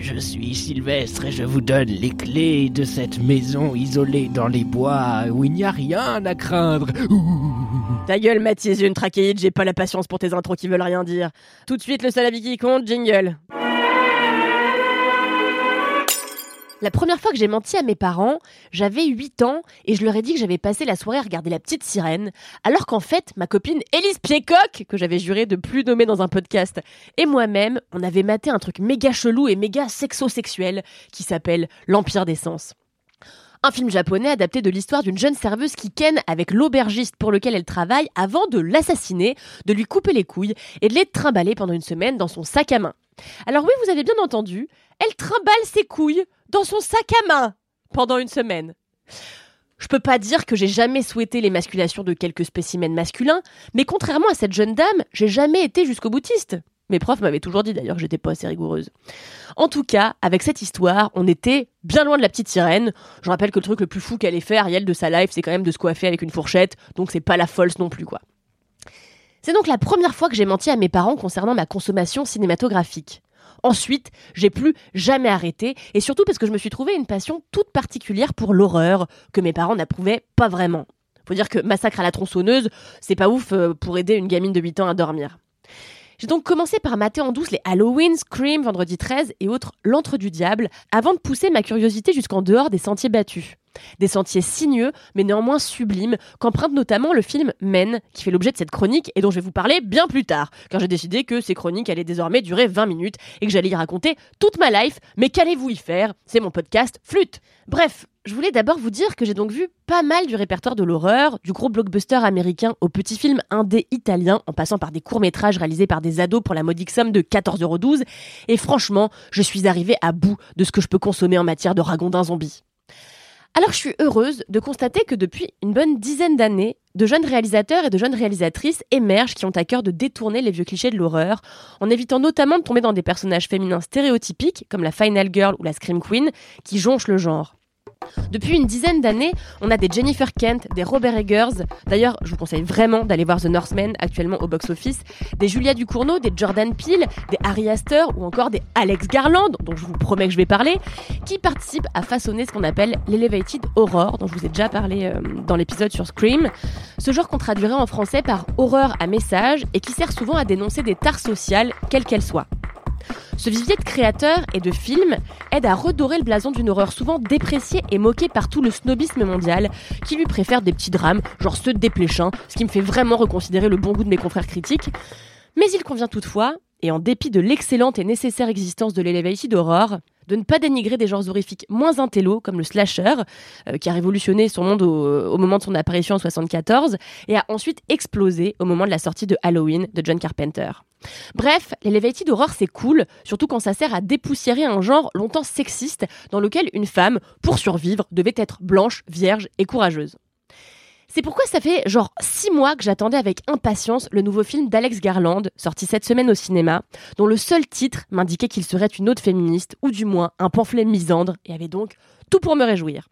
Je suis Sylvestre et je vous donne les clés de cette maison isolée dans les bois où il n'y a rien à craindre. Ta gueule, Mathis, une trachéite, j'ai pas la patience pour tes intros qui veulent rien dire. Tout de suite, le seul avis qui compte, jingle. La première fois que j'ai menti à mes parents, j'avais 8 ans et je leur ai dit que j'avais passé la soirée à regarder La Petite Sirène, alors qu'en fait, ma copine Élise Piécock, que j'avais juré de plus nommer dans un podcast, et moi-même, on avait maté un truc méga chelou et méga sexo-sexuel qui s'appelle L'Empire des Sens. Un film japonais adapté de l'histoire d'une jeune serveuse qui ken avec l'aubergiste pour lequel elle travaille avant de l'assassiner, de lui couper les couilles et de les trimballer pendant une semaine dans son sac à main. Alors oui, vous avez bien entendu, elle trimballe ses couilles dans son sac à main pendant une semaine. Je peux pas dire que j'ai jamais souhaité l'émasculation de quelques spécimens masculins, mais contrairement à cette jeune dame, j'ai jamais été jusqu'au boutiste. Mes profs m'avaient toujours dit d'ailleurs que j'étais pas assez rigoureuse. En tout cas, avec cette histoire, on était bien loin de la petite sirène. Je rappelle que le truc le plus fou qu'elle ait fait, Ariel, de sa life, c'est quand même de se coiffer avec une fourchette, donc c'est pas la false non plus, quoi. C'est donc la première fois que j'ai menti à mes parents concernant ma consommation cinématographique. Ensuite, j'ai plus jamais arrêté, et surtout parce que je me suis trouvé une passion toute particulière pour l'horreur, que mes parents n'approuvaient pas vraiment. Faut dire que Massacre à la tronçonneuse, c'est pas ouf euh, pour aider une gamine de 8 ans à dormir. J'ai donc commencé par mater en douce les Halloween, Scream, Vendredi 13 et autres L'Antre du Diable, avant de pousser ma curiosité jusqu'en dehors des sentiers battus. Des sentiers sinueux, mais néanmoins sublimes, qu'emprunte notamment le film Men, qui fait l'objet de cette chronique et dont je vais vous parler bien plus tard, car j'ai décidé que ces chroniques allaient désormais durer 20 minutes et que j'allais y raconter toute ma life, mais qu'allez-vous y faire? C'est mon podcast Flûte Bref, je voulais d'abord vous dire que j'ai donc vu pas mal du répertoire de l'horreur, du gros blockbuster américain au petit film indé italien, en passant par des courts-métrages réalisés par des ados pour la modique somme de 14,12€, et franchement, je suis arrivée à bout de ce que je peux consommer en matière de ragondins zombies. Alors je suis heureuse de constater que depuis une bonne dizaine d'années, de jeunes réalisateurs et de jeunes réalisatrices émergent qui ont à cœur de détourner les vieux clichés de l'horreur, en évitant notamment de tomber dans des personnages féminins stéréotypiques, comme la Final Girl ou la Scream Queen, qui jonchent le genre. Depuis une dizaine d'années, on a des Jennifer Kent, des Robert Eggers. D'ailleurs, je vous conseille vraiment d'aller voir The Northman actuellement au box-office. Des Julia Ducournau, des Jordan Peele, des Harry Astor ou encore des Alex Garland, dont je vous promets que je vais parler, qui participent à façonner ce qu'on appelle l'elevated horror, dont je vous ai déjà parlé euh, dans l'épisode sur Scream. Ce genre qu'on traduirait en français par horreur à message et qui sert souvent à dénoncer des tares sociales, quelles qu'elles soient. Ce vivier de créateurs et de films aide à redorer le blason d'une horreur souvent dépréciée et moquée par tout le snobisme mondial, qui lui préfère des petits drames, genre ceux de ce qui me fait vraiment reconsidérer le bon goût de mes confrères critiques. Mais il convient toutefois, et en dépit de l'excellente et nécessaire existence de l'Elevated d'horreur, de ne pas dénigrer des genres horrifiques moins intello comme le slasher, euh, qui a révolutionné son monde au, au, moment de son apparition en 74 et a ensuite explosé au moment de la sortie de Halloween de John Carpenter. Bref, l'elevated horror c'est cool, surtout quand ça sert à dépoussiérer un genre longtemps sexiste dans lequel une femme, pour survivre, devait être blanche, vierge et courageuse. C'est pourquoi ça fait genre six mois que j'attendais avec impatience le nouveau film d'Alex Garland, sorti cette semaine au cinéma, dont le seul titre m'indiquait qu'il serait une autre féministe, ou du moins un pamphlet misandre, et avait donc tout pour me réjouir.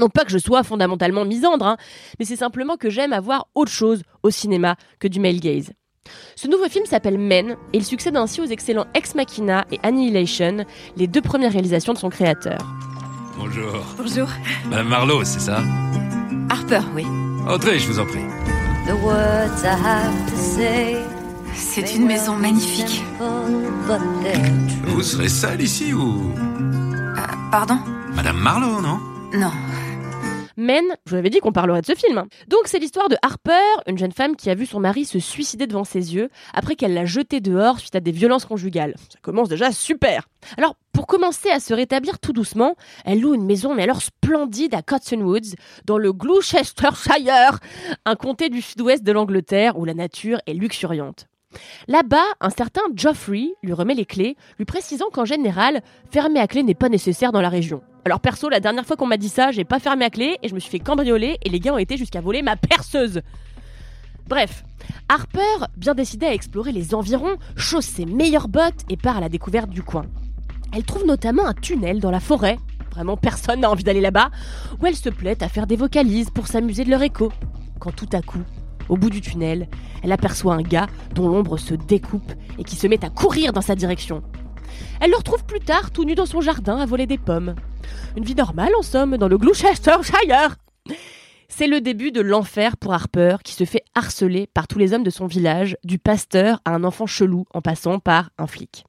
Non pas que je sois fondamentalement misandre, hein, mais c'est simplement que j'aime avoir autre chose au cinéma que du male gaze. Ce nouveau film s'appelle Men et il succède ainsi aux excellents Ex Machina et Annihilation, les deux premières réalisations de son créateur. Bonjour. Bonjour. Madame Marlowe, c'est ça? Harper, oui. Entrez, je vous en prie. C'est une maison magnifique. Vous serez seule ici ou... Euh, pardon? Madame Marlowe, non? Non. Je vous avais dit qu'on parlerait de ce film. Donc c'est l'histoire de Harper, une jeune femme qui a vu son mari se suicider devant ses yeux après qu'elle l'a jeté dehors suite à des violences conjugales. Ça commence déjà super. Alors pour commencer à se rétablir tout doucement, elle loue une maison mais alors splendide à Cottonwoods, dans le Gloucestershire, un comté du sud-ouest de l'Angleterre où la nature est luxuriante. Là-bas, un certain Geoffrey lui remet les clés, lui précisant qu'en général, fermer à clé n'est pas nécessaire dans la région. Alors perso, la dernière fois qu'on m'a dit ça, j'ai pas fermé à clé et je me suis fait cambrioler et les gars ont été jusqu'à voler ma perceuse. Bref, Harper, bien décidée à explorer les environs, chausse ses meilleures bottes et part à la découverte du coin. Elle trouve notamment un tunnel dans la forêt, vraiment personne n'a envie d'aller là-bas, où elle se plaît à faire des vocalises pour s'amuser de leur écho. Quand tout à coup, au bout du tunnel, elle aperçoit un gars dont l'ombre se découpe et qui se met à courir dans sa direction. Elle le retrouve plus tard tout nu dans son jardin à voler des pommes. Une vie normale en somme dans le Gloucestershire. C'est le début de l'enfer pour Harper qui se fait harceler par tous les hommes de son village, du pasteur à un enfant chelou en passant par un flic.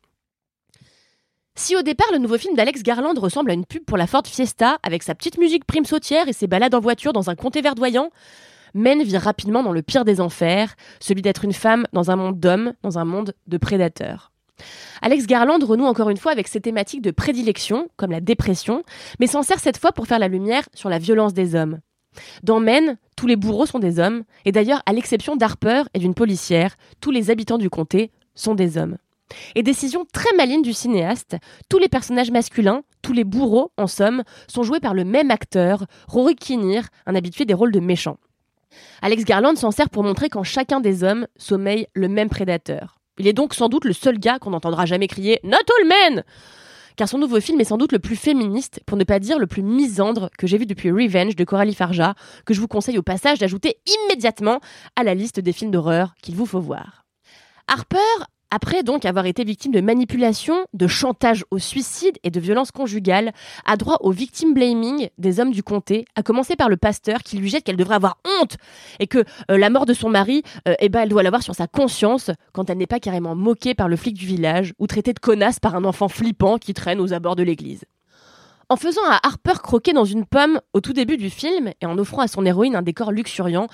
Si au départ le nouveau film d'Alex Garland ressemble à une pub pour la Ford Fiesta avec sa petite musique prime sautière et ses balades en voiture dans un comté verdoyant, Men vit rapidement dans le pire des enfers, celui d'être une femme dans un monde d'hommes, dans un monde de prédateurs. Alex Garland renoue encore une fois avec ses thématiques de prédilection, comme la dépression, mais s'en sert cette fois pour faire la lumière sur la violence des hommes. Dans Men, tous les bourreaux sont des hommes, et d'ailleurs, à l'exception d'Harper et d'une policière, tous les habitants du comté sont des hommes. Et décision très maligne du cinéaste, tous les personnages masculins, tous les bourreaux, en somme, sont joués par le même acteur, Rory Kinnear, un habitué des rôles de méchants. Alex Garland s'en sert pour montrer qu'en chacun des hommes sommeille le même prédateur. Il est donc sans doute le seul gars qu'on n'entendra jamais crier Not all men car son nouveau film est sans doute le plus féministe, pour ne pas dire le plus misandre que j'ai vu depuis Revenge de Coralie Farja, que je vous conseille au passage d'ajouter immédiatement à la liste des films d'horreur qu'il vous faut voir. Harper après donc avoir été victime de manipulation, de chantage au suicide et de violences conjugales, a droit au victim blaming des hommes du comté, à commencer par le pasteur qui lui jette qu'elle devrait avoir honte et que euh, la mort de son mari, euh, eh ben, elle doit l'avoir sur sa conscience quand elle n'est pas carrément moquée par le flic du village ou traitée de connasse par un enfant flippant qui traîne aux abords de l'église. En faisant à Harper croquer dans une pomme au tout début du film et en offrant à son héroïne un décor luxuriant,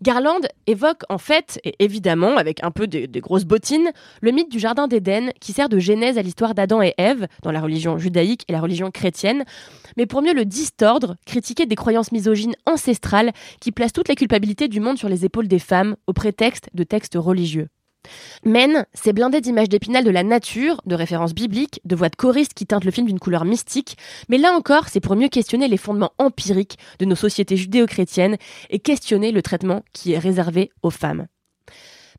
Garland évoque en fait, et évidemment avec un peu de, grosses bottines, le mythe du Jardin d'Éden qui sert de genèse à l'histoire d'Adam et Ève dans la religion judaïque et la religion chrétienne, mais pour mieux le distordre, critiquer des croyances misogynes ancestrales qui placent toute la culpabilité du monde sur les épaules des femmes au prétexte de textes religieux. Men, c'est blindé d'images d'épinal de la nature, de références bibliques, de voix de choristes qui teintent le film d'une couleur mystique, mais là encore, c'est pour mieux questionner les fondements empiriques de nos sociétés judéo-chrétiennes et questionner le traitement qui est réservé aux femmes.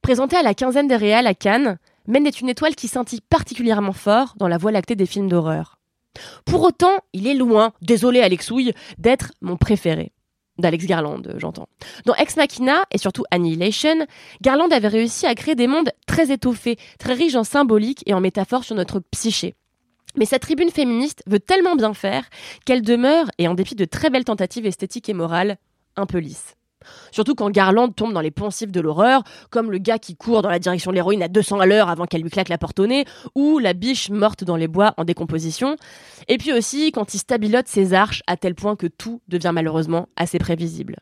Présenté à la quinzaine des réals à Cannes, Men est une étoile qui scintille particulièrement fort dans la voie lactée des films d'horreur. Pour autant, il est loin, désolé Alexouille, d'être mon préféré d'Alex Garland, j'entends. Dans Ex Machina et surtout Annihilation, Garland avait réussi à créer des mondes très étoffés, très riches en symboliques et en métaphores sur notre psyché. Mais sa tribune féministe veut tellement bien faire qu'elle demeure, et en dépit de très belles tentatives esthétiques et morales, un peu lisse. Surtout quand Garland tombe dans les poncifs de l'horreur, comme le gars qui court dans la direction de l'héroïne à 200 à l'heure avant qu'elle lui claque la porte au nez, ou la biche morte dans les bois en décomposition. Et puis aussi quand il stabilote ses arches à tel point que tout devient malheureusement assez prévisible.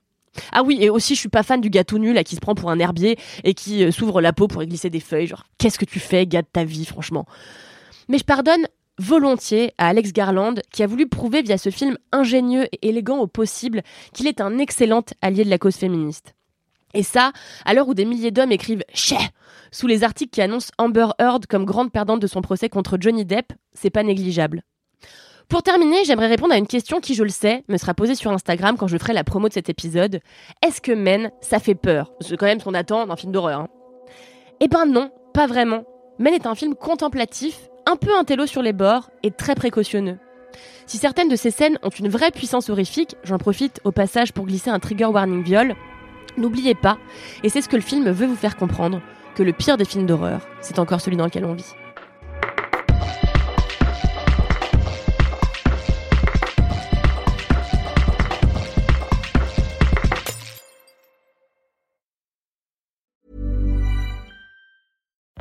Ah oui, et aussi je suis pas fan du tout nul là qui se prend pour un herbier et qui euh, s'ouvre la peau pour y glisser des feuilles. Genre, qu'est-ce que tu fais, gars de ta vie, franchement. Mais je pardonne volontiers à Alex Garland, qui a voulu prouver via ce film ingénieux et élégant au possible qu'il est un excellent allié de la cause féministe. Et ça, à l'heure où des milliers d'hommes écrivent Chais sous les articles qui annoncent Amber Heard comme grande perdante de son procès contre Johnny Depp, c'est pas négligeable. Pour terminer, j'aimerais répondre à une question qui, je le sais, me sera posée sur Instagram quand je ferai la promo de cet épisode. Est-ce que Men, ça fait peur? C'est quand même ce qu'on attend d'un film d'horreur. Hein. Eh ben non, pas vraiment. Men est un film contemplatif un peu intello sur les bords et très précautionneux. Si certaines de ces scènes ont une vraie puissance horrifique, j'en profite au passage pour glisser un trigger warning viol, n'oubliez pas, et c'est ce que le film veut vous faire comprendre, que le pire des films d'horreur, c'est encore celui dans lequel on vit.